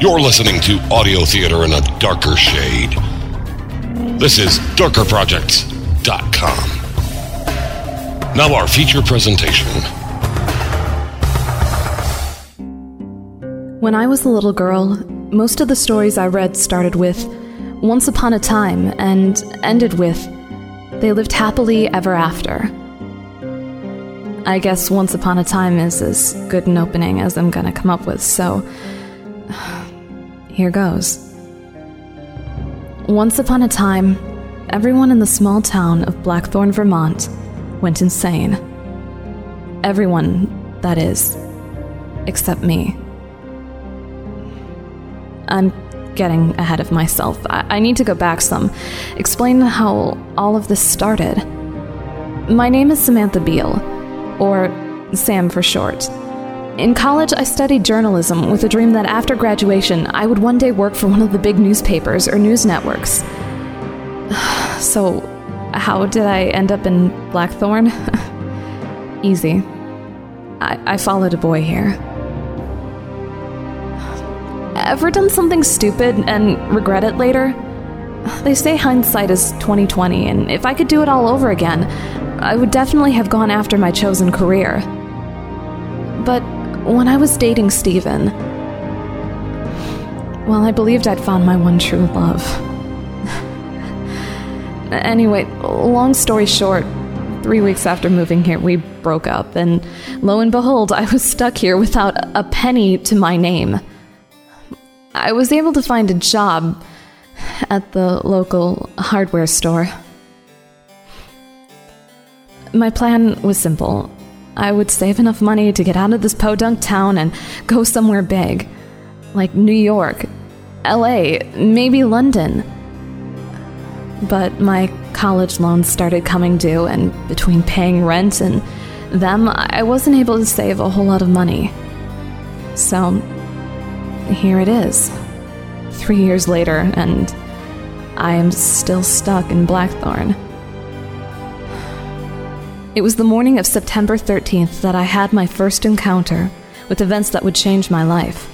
You're listening to audio theater in a darker shade. This is darkerprojects.com. Now, our feature presentation. When I was a little girl, most of the stories I read started with Once Upon a Time and ended with They lived happily ever after. I guess Once Upon a Time is as good an opening as I'm gonna come up with, so here goes. Once upon a time, everyone in the small town of Blackthorn, Vermont went insane. Everyone, that is, except me. I'm getting ahead of myself. I, I need to go back some, explain how all of this started. My name is Samantha Beal, or Sam for short. In college, I studied journalism with a dream that after graduation, I would one day work for one of the big newspapers or news networks. So, how did I end up in Blackthorn? Easy. I, I followed a boy here. Ever done something stupid and regret it later? They say hindsight is 2020, and if I could do it all over again, I would definitely have gone after my chosen career. But when I was dating Steven, well, I believed I'd found my one true love. anyway, long story short, three weeks after moving here, we broke up, and lo and behold, I was stuck here without a penny to my name. I was able to find a job at the local hardware store. My plan was simple. I would save enough money to get out of this podunk town and go somewhere big. Like New York, LA, maybe London. But my college loans started coming due, and between paying rent and them, I wasn't able to save a whole lot of money. So, here it is. Three years later, and I am still stuck in Blackthorn. It was the morning of September 13th that I had my first encounter with events that would change my life.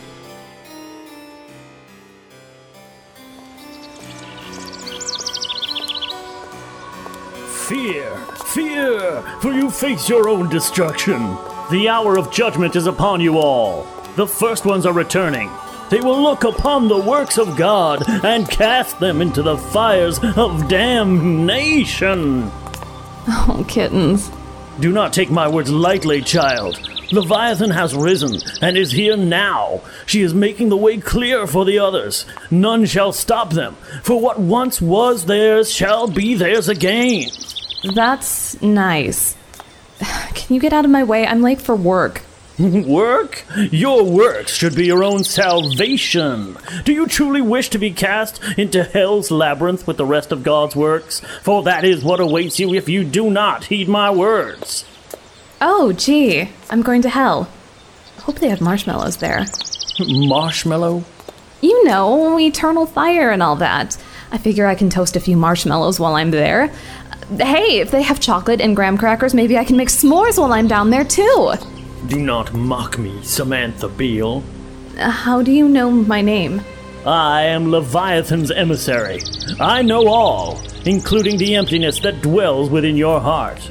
Fear, fear, for you face your own destruction. The hour of judgment is upon you all. The first ones are returning. They will look upon the works of God and cast them into the fires of damnation. Oh, kittens. Do not take my words lightly, child. Leviathan has risen and is here now. She is making the way clear for the others. None shall stop them, for what once was theirs shall be theirs again. That's nice. Can you get out of my way? I'm late for work. Work? Your works should be your own salvation. Do you truly wish to be cast into hell's labyrinth with the rest of God's works? For that is what awaits you if you do not heed my words. Oh, gee, I'm going to hell. Hope they have marshmallows there. Marshmallow? You know, eternal fire and all that. I figure I can toast a few marshmallows while I'm there. Hey, if they have chocolate and graham crackers, maybe I can make s'mores while I'm down there too. Do not mock me, Samantha Beal. Uh, how do you know my name? I am Leviathan's emissary. I know all, including the emptiness that dwells within your heart.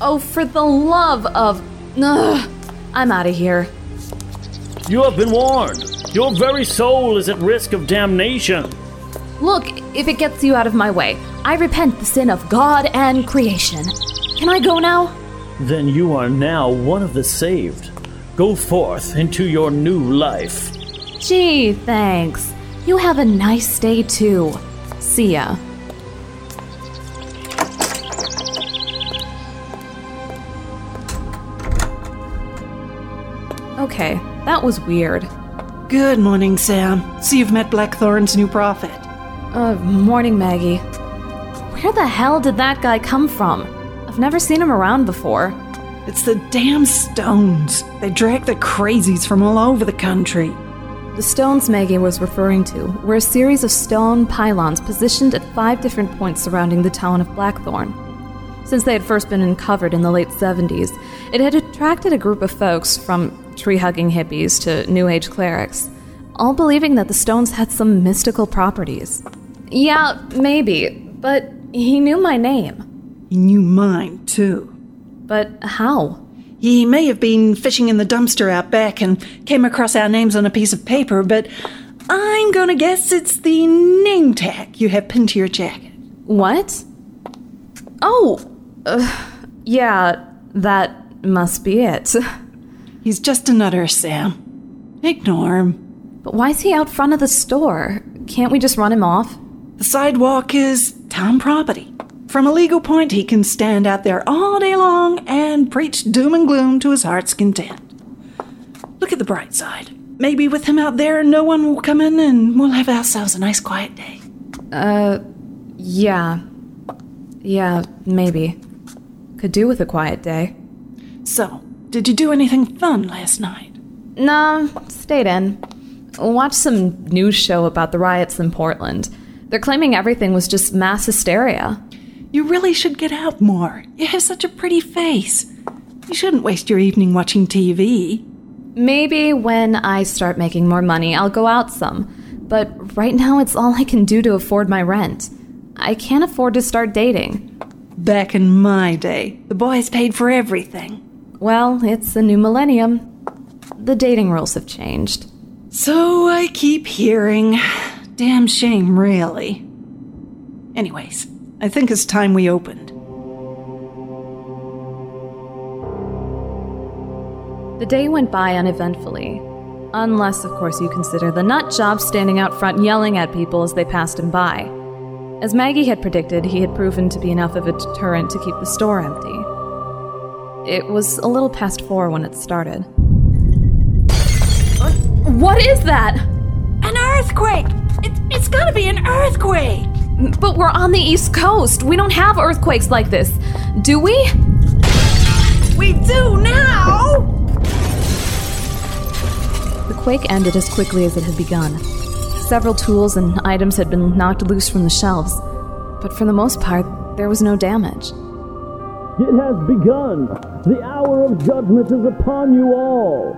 Oh, for the love of. Ugh, I'm out of here. You have been warned. Your very soul is at risk of damnation. Look, if it gets you out of my way, I repent the sin of God and creation. Can I go now? Then you are now one of the saved. Go forth into your new life. Gee, thanks. You have a nice day too. See ya. Okay, that was weird. Good morning, Sam. See you've met Blackthorn's new prophet. Uh, morning, Maggie. Where the hell did that guy come from? I've never seen him around before. It's the damn stones. They drag the crazies from all over the country. The stones Maggie was referring to were a series of stone pylons positioned at five different points surrounding the town of Blackthorn. Since they had first been uncovered in the late 70s, it had attracted a group of folks from tree hugging hippies to New Age clerics, all believing that the stones had some mystical properties. Yeah, maybe, but he knew my name. He knew mine, too. But how? He may have been fishing in the dumpster out back and came across our names on a piece of paper, but I'm gonna guess it's the name tag you have pinned to your jacket. What? Oh, uh, yeah, that must be it. He's just a nutter, Sam. Ignore him. But why is he out front of the store? Can't we just run him off? The sidewalk is town property. From a legal point, he can stand out there all day long and preach doom and gloom to his heart's content. Look at the bright side. Maybe with him out there, no one will come in and we'll have ourselves a nice quiet day. Uh, yeah. Yeah, maybe. Could do with a quiet day. So, did you do anything fun last night? Nah, stayed in. Watched some news show about the riots in Portland. They're claiming everything was just mass hysteria. You really should get out more. You have such a pretty face. You shouldn't waste your evening watching TV. Maybe when I start making more money, I'll go out some. But right now, it's all I can do to afford my rent. I can't afford to start dating. Back in my day, the boys paid for everything. Well, it's the new millennium. The dating rules have changed. So I keep hearing. Damn shame, really. Anyways, I think it's time we opened. The day went by uneventfully. Unless, of course, you consider the nut job standing out front yelling at people as they passed him by. As Maggie had predicted, he had proven to be enough of a deterrent to keep the store empty. It was a little past four when it started. What is that? An earthquake! It, it's gotta be an earthquake! But we're on the East Coast. We don't have earthquakes like this. Do we? We do now! The quake ended as quickly as it had begun. Several tools and items had been knocked loose from the shelves, but for the most part, there was no damage. It has begun. The hour of judgment is upon you all.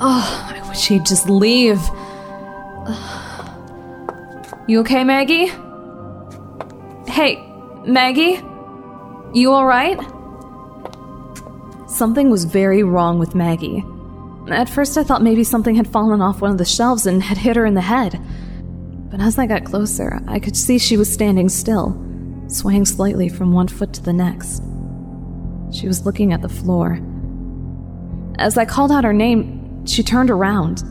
Oh, I wish he'd just leave. You okay, Maggie? Hey, Maggie? You alright? Something was very wrong with Maggie. At first, I thought maybe something had fallen off one of the shelves and had hit her in the head. But as I got closer, I could see she was standing still, swaying slightly from one foot to the next. She was looking at the floor. As I called out her name, she turned around.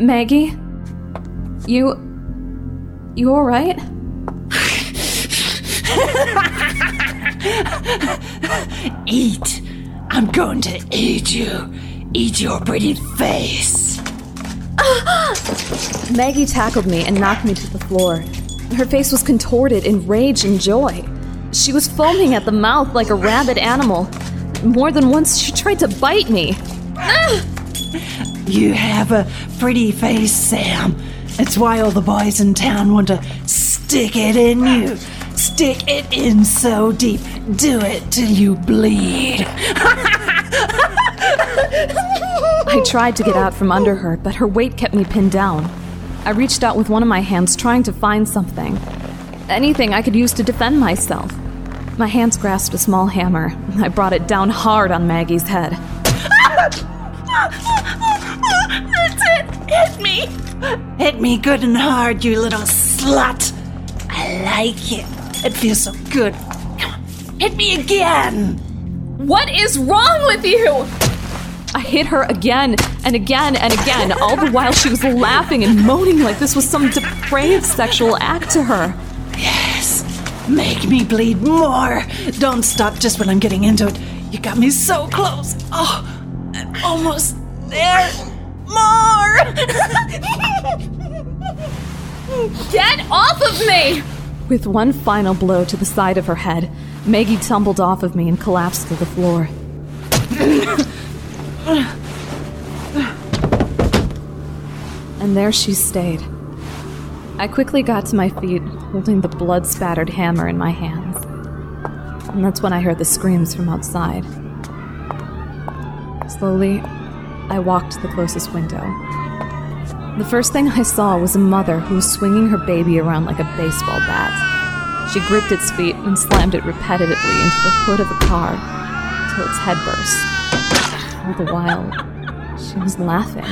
Maggie? You. You alright? Eat! I'm going to eat you! Eat your pretty face! Maggie tackled me and knocked me to the floor. Her face was contorted in rage and joy. She was foaming at the mouth like a rabid animal. More than once, she tried to bite me. You have a pretty face, Sam. It's why all the boys in town want to stick it in you. Stick it in so deep. Do it till you bleed. I tried to get out from under her, but her weight kept me pinned down. I reached out with one of my hands, trying to find something. Anything I could use to defend myself. My hands grasped a small hammer. I brought it down hard on Maggie's head. That's it! Hit me! Hit me good and hard, you little slut! I like it. It feels so good. Hit me again! What is wrong with you? I hit her again and again and again, all the while she was laughing and moaning like this was some depraved sexual act to her. Yes, make me bleed more. Don't stop just when I'm getting into it. You got me so close. Oh, I'm almost there. More! Get off of me! With one final blow to the side of her head, Maggie tumbled off of me and collapsed to the floor. and there she stayed. I quickly got to my feet, holding the blood spattered hammer in my hands. And that's when I heard the screams from outside. Slowly, I walked to the closest window. The first thing I saw was a mother who was swinging her baby around like a baseball bat. She gripped its feet and slammed it repetitively into the hood of the car till its head burst. All the while, she was laughing.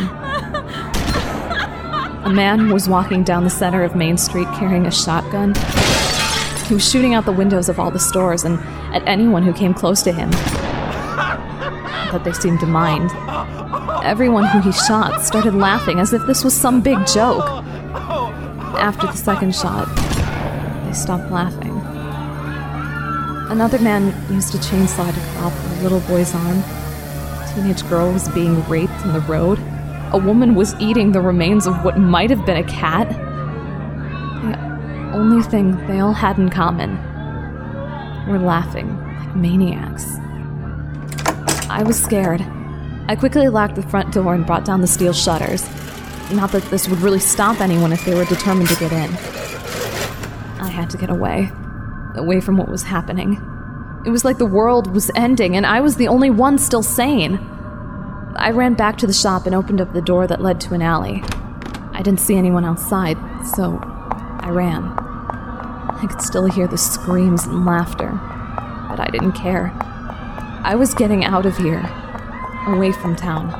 A man was walking down the center of Main Street carrying a shotgun. He was shooting out the windows of all the stores and at anyone who came close to him. But they seemed to mind. Everyone who he shot started laughing as if this was some big joke. After the second shot, they stopped laughing. Another man used a chainsaw to crop a little boy's arm. A teenage girl was being raped in the road. A woman was eating the remains of what might have been a cat. The only thing they all had in common were laughing like maniacs. I was scared. I quickly locked the front door and brought down the steel shutters. Not that this would really stop anyone if they were determined to get in. I had to get away. Away from what was happening. It was like the world was ending, and I was the only one still sane. I ran back to the shop and opened up the door that led to an alley. I didn't see anyone outside, so I ran. I could still hear the screams and laughter, but I didn't care. I was getting out of here, away from town.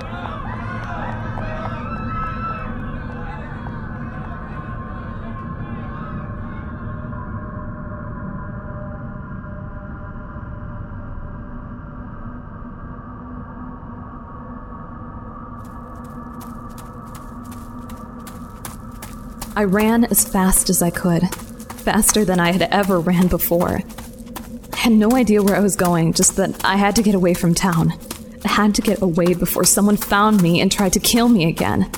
I ran as fast as I could, faster than I had ever ran before. I had no idea where I was going, just that I had to get away from town. Had to get away before someone found me and tried to kill me again.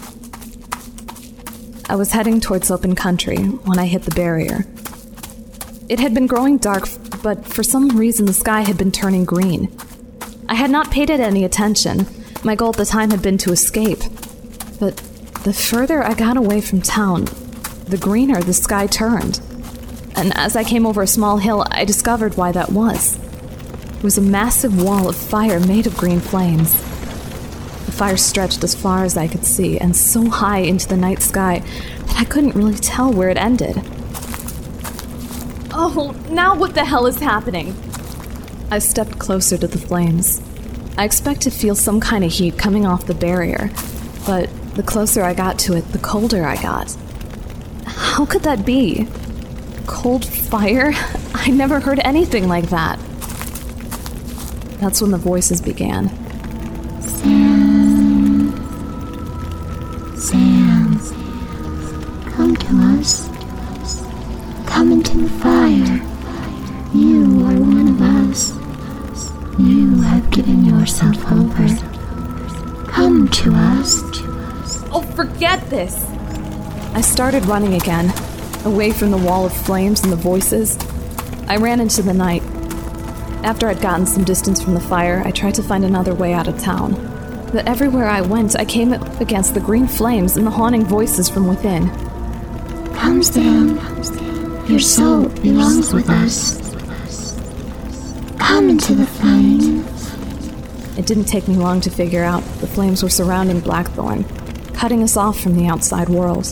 I was heading towards open country when I hit the barrier. It had been growing dark, but for some reason the sky had been turning green. I had not paid it any attention. My goal at the time had been to escape. But the further I got away from town, the greener the sky turned. And as I came over a small hill, I discovered why that was. It was a massive wall of fire made of green flames. The fire stretched as far as I could see and so high into the night sky that I couldn't really tell where it ended. Oh, now what the hell is happening? I stepped closer to the flames. I expect to feel some kind of heat coming off the barrier, but the closer I got to it, the colder I got. How could that be? Cold fire? I never heard anything like that. That's when the voices began. Sam, come to us. Come into the fire. You are one of us. You have given yourself over. Come to us. Oh, forget this! I started running again, away from the wall of flames and the voices. I ran into the night. After I'd gotten some distance from the fire, I tried to find another way out of town. But everywhere I went, I came up against the green flames and the haunting voices from within. Come, Sam. Your soul belongs with us. Come into the flame. It didn't take me long to figure out the flames were surrounding Blackthorn, cutting us off from the outside world.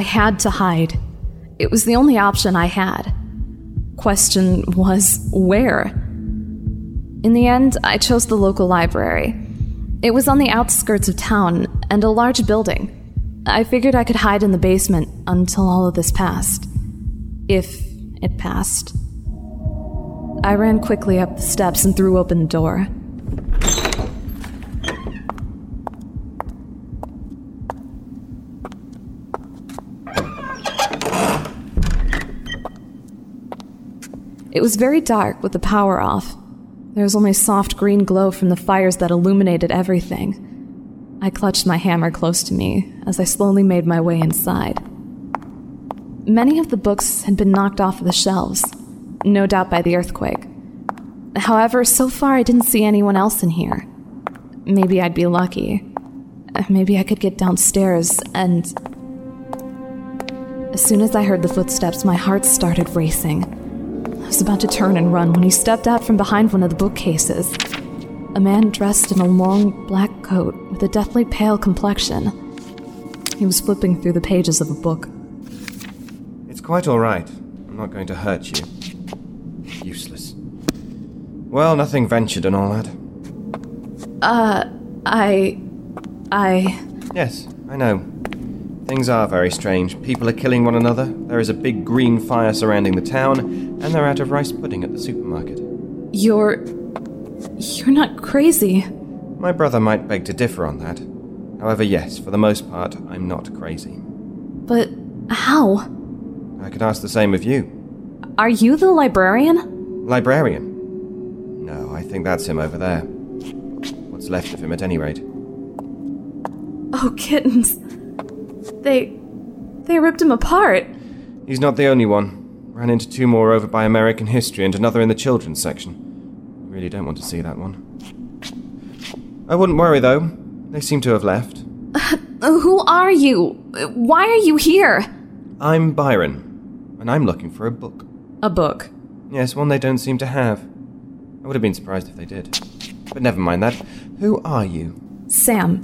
I had to hide. It was the only option I had. Question was where? In the end, I chose the local library. It was on the outskirts of town and a large building. I figured I could hide in the basement until all of this passed. If it passed. I ran quickly up the steps and threw open the door. It was very dark with the power off. There was only soft green glow from the fires that illuminated everything. I clutched my hammer close to me as I slowly made my way inside. Many of the books had been knocked off the shelves, no doubt by the earthquake. However, so far I didn't see anyone else in here. Maybe I'd be lucky. Maybe I could get downstairs and. As soon as I heard the footsteps, my heart started racing. Was about to turn and run when he stepped out from behind one of the bookcases. A man dressed in a long black coat with a deathly pale complexion. He was flipping through the pages of a book. It's quite all right. I'm not going to hurt you. Useless. Well, nothing ventured and all that. Uh, I. I. Yes, I know. Things are very strange. People are killing one another. There is a big green fire surrounding the town, and they're out of rice pudding at the supermarket. You're. You're not crazy. My brother might beg to differ on that. However, yes, for the most part, I'm not crazy. But how? I could ask the same of you. Are you the librarian? Librarian? No, I think that's him over there. What's left of him, at any rate. Oh, kittens. They. They ripped him apart. He's not the only one. Ran into two more over by American history and another in the children's section. Really don't want to see that one. I wouldn't worry, though. They seem to have left. Uh, who are you? Why are you here? I'm Byron, and I'm looking for a book. A book. Yes, one they don't seem to have. I would have been surprised if they did. But never mind that. Who are you? Sam.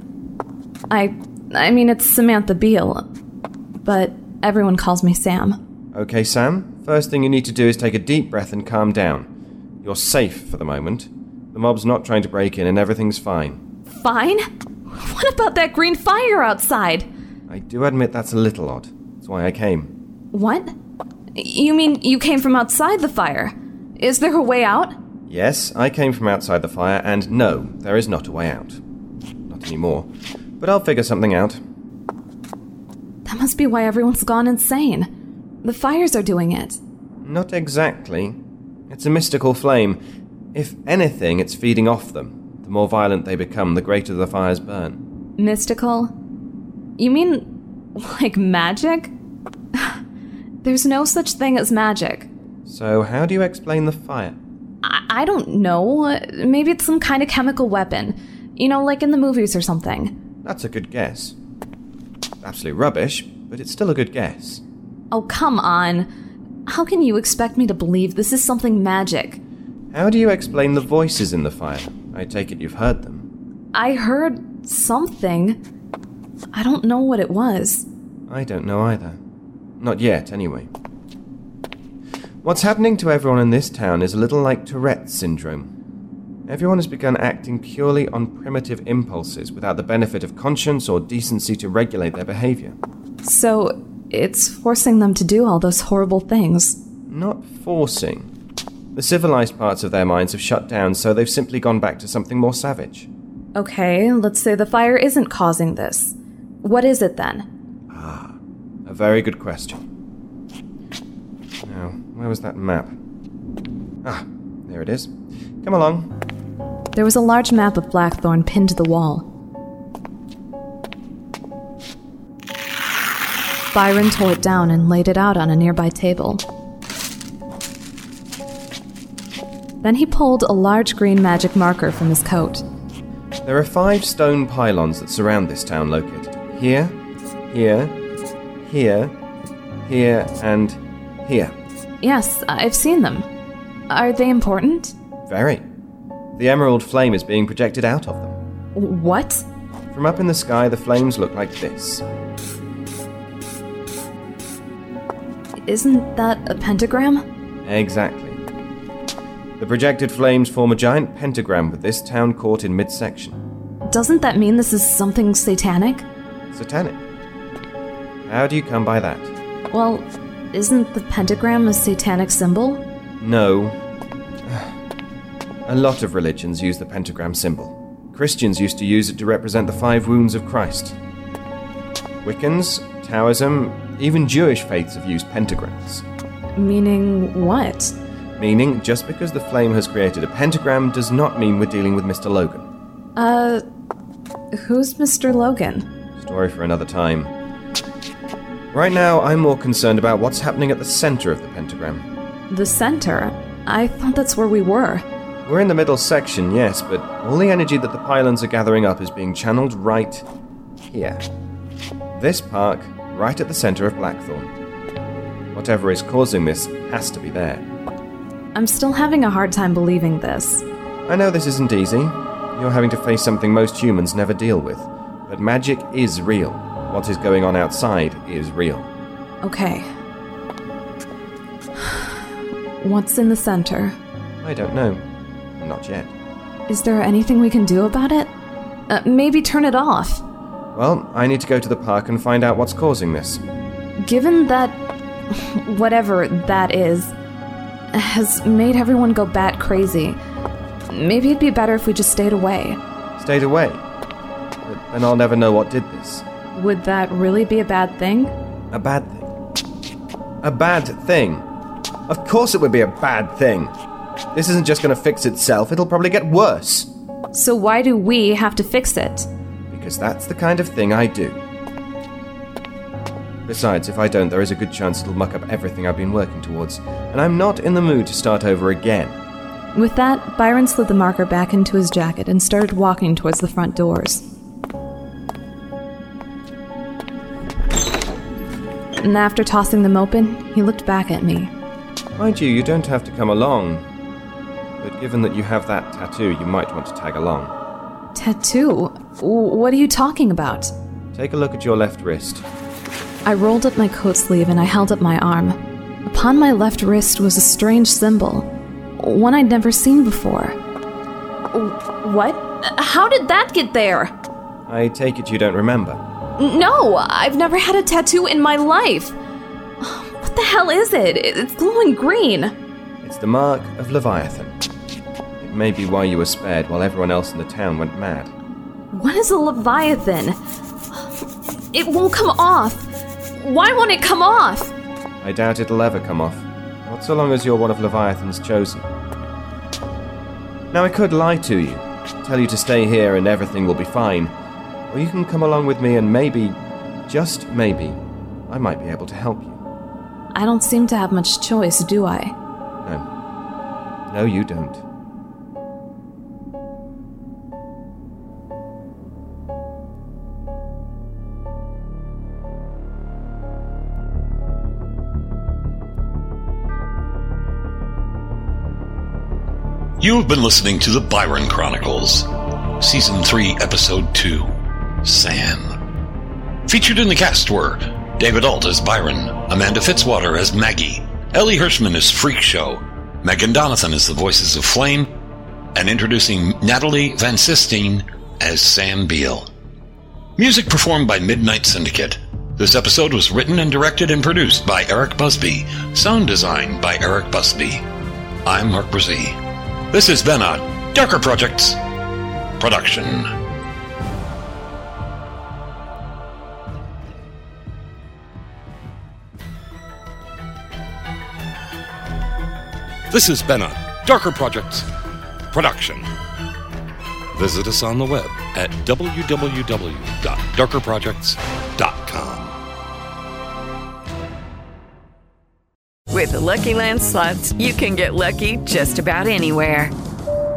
I. I mean, it's Samantha Beale. But everyone calls me Sam. Okay, Sam. First thing you need to do is take a deep breath and calm down. You're safe for the moment. The mob's not trying to break in, and everything's fine. Fine? What about that green fire outside? I do admit that's a little odd. That's why I came. What? You mean you came from outside the fire? Is there a way out? Yes, I came from outside the fire, and no, there is not a way out. Not anymore. But I'll figure something out. That must be why everyone's gone insane. The fires are doing it. Not exactly. It's a mystical flame. If anything, it's feeding off them. The more violent they become, the greater the fires burn. Mystical? You mean like magic? There's no such thing as magic. So, how do you explain the fire? I, I don't know. Maybe it's some kind of chemical weapon. You know, like in the movies or something. That's a good guess. Absolute rubbish, but it's still a good guess. Oh, come on. How can you expect me to believe this is something magic? How do you explain the voices in the fire? I take it you've heard them. I heard something. I don't know what it was. I don't know either. Not yet, anyway. What's happening to everyone in this town is a little like Tourette's syndrome. Everyone has begun acting purely on primitive impulses without the benefit of conscience or decency to regulate their behavior. So, it's forcing them to do all those horrible things. Not forcing. The civilized parts of their minds have shut down, so they've simply gone back to something more savage. Okay, let's say the fire isn't causing this. What is it then? Ah, a very good question. Now, where was that map? Ah, there it is. Come along. There was a large map of Blackthorn pinned to the wall. Byron tore it down and laid it out on a nearby table. Then he pulled a large green magic marker from his coat. There are five stone pylons that surround this town located here, here, here, here, and here. Yes, I've seen them. Are they important? Very. The emerald flame is being projected out of them. What? From up in the sky, the flames look like this. Isn't that a pentagram? Exactly. The projected flames form a giant pentagram with this town caught in midsection. Doesn't that mean this is something satanic? Satanic. How do you come by that? Well, isn't the pentagram a satanic symbol? No. A lot of religions use the pentagram symbol. Christians used to use it to represent the five wounds of Christ. Wiccans, Taoism, even Jewish faiths have used pentagrams. Meaning what? Meaning, just because the flame has created a pentagram does not mean we're dealing with Mr. Logan. Uh, Who's Mr. Logan? Story for another time. Right now, I'm more concerned about what's happening at the center of the pentagram. The center? I thought that's where we were. We're in the middle section, yes, but all the energy that the pylons are gathering up is being channeled right here. This park, right at the center of Blackthorn. Whatever is causing this has to be there. I'm still having a hard time believing this. I know this isn't easy. You're having to face something most humans never deal with. But magic is real. What is going on outside is real. Okay. What's in the center? I don't know. Not yet. Is there anything we can do about it? Uh, maybe turn it off. Well, I need to go to the park and find out what's causing this. Given that whatever that is has made everyone go bat crazy, maybe it'd be better if we just stayed away. Stayed away. Then I'll never know what did this. Would that really be a bad thing? A bad thing. A bad thing. Of course it would be a bad thing. This isn't just going to fix itself, it'll probably get worse. So why do we have to fix it? Because that's the kind of thing I do. Besides, if I don't, there is a good chance it'll muck up everything I've been working towards, and I'm not in the mood to start over again. With that, Byron slid the marker back into his jacket and started walking towards the front doors. And after tossing them open, he looked back at me. Mind you, you don't have to come along. But given that you have that tattoo, you might want to tag along. Tattoo? What are you talking about? Take a look at your left wrist. I rolled up my coat sleeve and I held up my arm. Upon my left wrist was a strange symbol, one I'd never seen before. What? How did that get there? I take it you don't remember. No, I've never had a tattoo in my life. What the hell is it? It's glowing green. It's the mark of Leviathan. It may be why you were spared while everyone else in the town went mad. What is a leviathan? It won't come off. Why won't it come off? I doubt it'll ever come off. Not so long as you're one of Leviathan's chosen. Now, I could lie to you, tell you to stay here and everything will be fine. Or you can come along with me and maybe, just maybe, I might be able to help you. I don't seem to have much choice, do I? No. You don't. You've been listening to the Byron Chronicles, Season 3, Episode 2 Sam. Featured in the cast were David Ault as Byron, Amanda Fitzwater as Maggie, Elie Hirschman as Freak Show, Meghan Donathan as the voices of Flame, and introducing Natalie Van Sistine as Sam Beale. Music performed by Midnight Syndicate. This episode was written and directed and produced by Eric Busby. Sound design by Eric Busby. I'm Mark Brzee. This has been a Darker Projects production. This has been a Darker Projects production. Visit us on the web at www.darkerprojects.com. With the Lucky Land slots, you can get lucky just about anywhere.